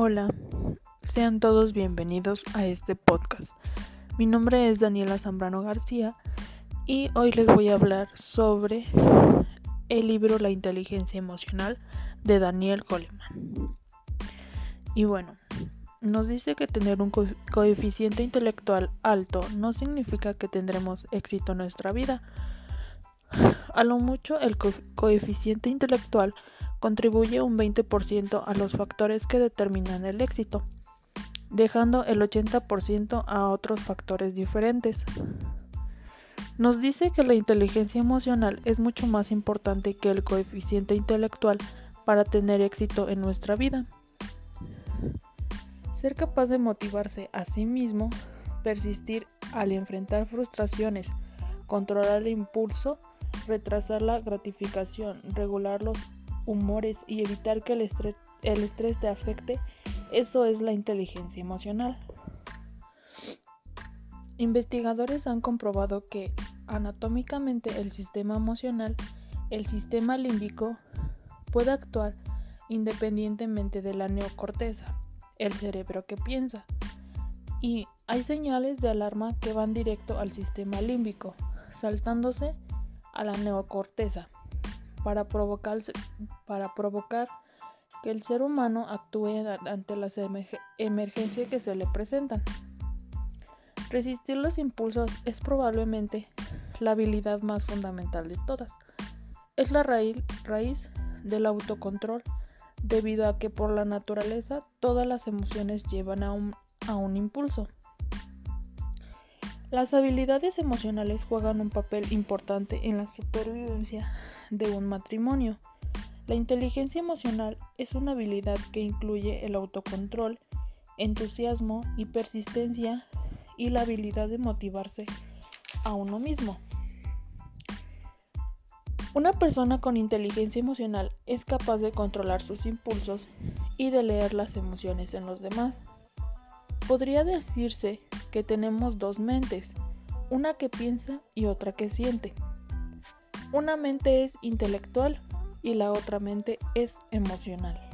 Hola, sean todos bienvenidos a este podcast. Mi nombre es Daniela Zambrano García y hoy les voy a hablar sobre el libro La inteligencia emocional de Daniel Goleman. Y bueno, nos dice que tener un co coeficiente intelectual alto no significa que tendremos éxito en nuestra vida. A lo mucho el co coeficiente intelectual contribuye un 20% a los factores que determinan el éxito, dejando el 80% a otros factores diferentes. Nos dice que la inteligencia emocional es mucho más importante que el coeficiente intelectual para tener éxito en nuestra vida. Ser capaz de motivarse a sí mismo, persistir al enfrentar frustraciones, controlar el impulso, retrasar la gratificación, regular los humores y evitar que el estrés, el estrés te afecte, eso es la inteligencia emocional. Investigadores han comprobado que anatómicamente el sistema emocional, el sistema límbico, puede actuar independientemente de la neocorteza, el cerebro que piensa. Y hay señales de alarma que van directo al sistema límbico, saltándose a la neocorteza para provocar, que el ser humano actúe ante las emergencias que se le presentan. Resistir los impulsos es probablemente la habilidad más fundamental de todas. Es la raíz, del autocontrol debido a que por la naturaleza todas las emociones llevan a un impulso. Las habilidades emocionales juegan un papel importante en la supervivencia de un matrimonio. La inteligencia emocional es una habilidad que incluye el autocontrol, entusiasmo y persistencia y la habilidad de motivarse a uno mismo. Una persona con inteligencia emocional es capaz de controlar sus impulsos y de leer las emociones en los demás. Podría decirse que tenemos dos mentes, una que piensa y otra que siente. Una mente es intelectual y la otra mente es emocional.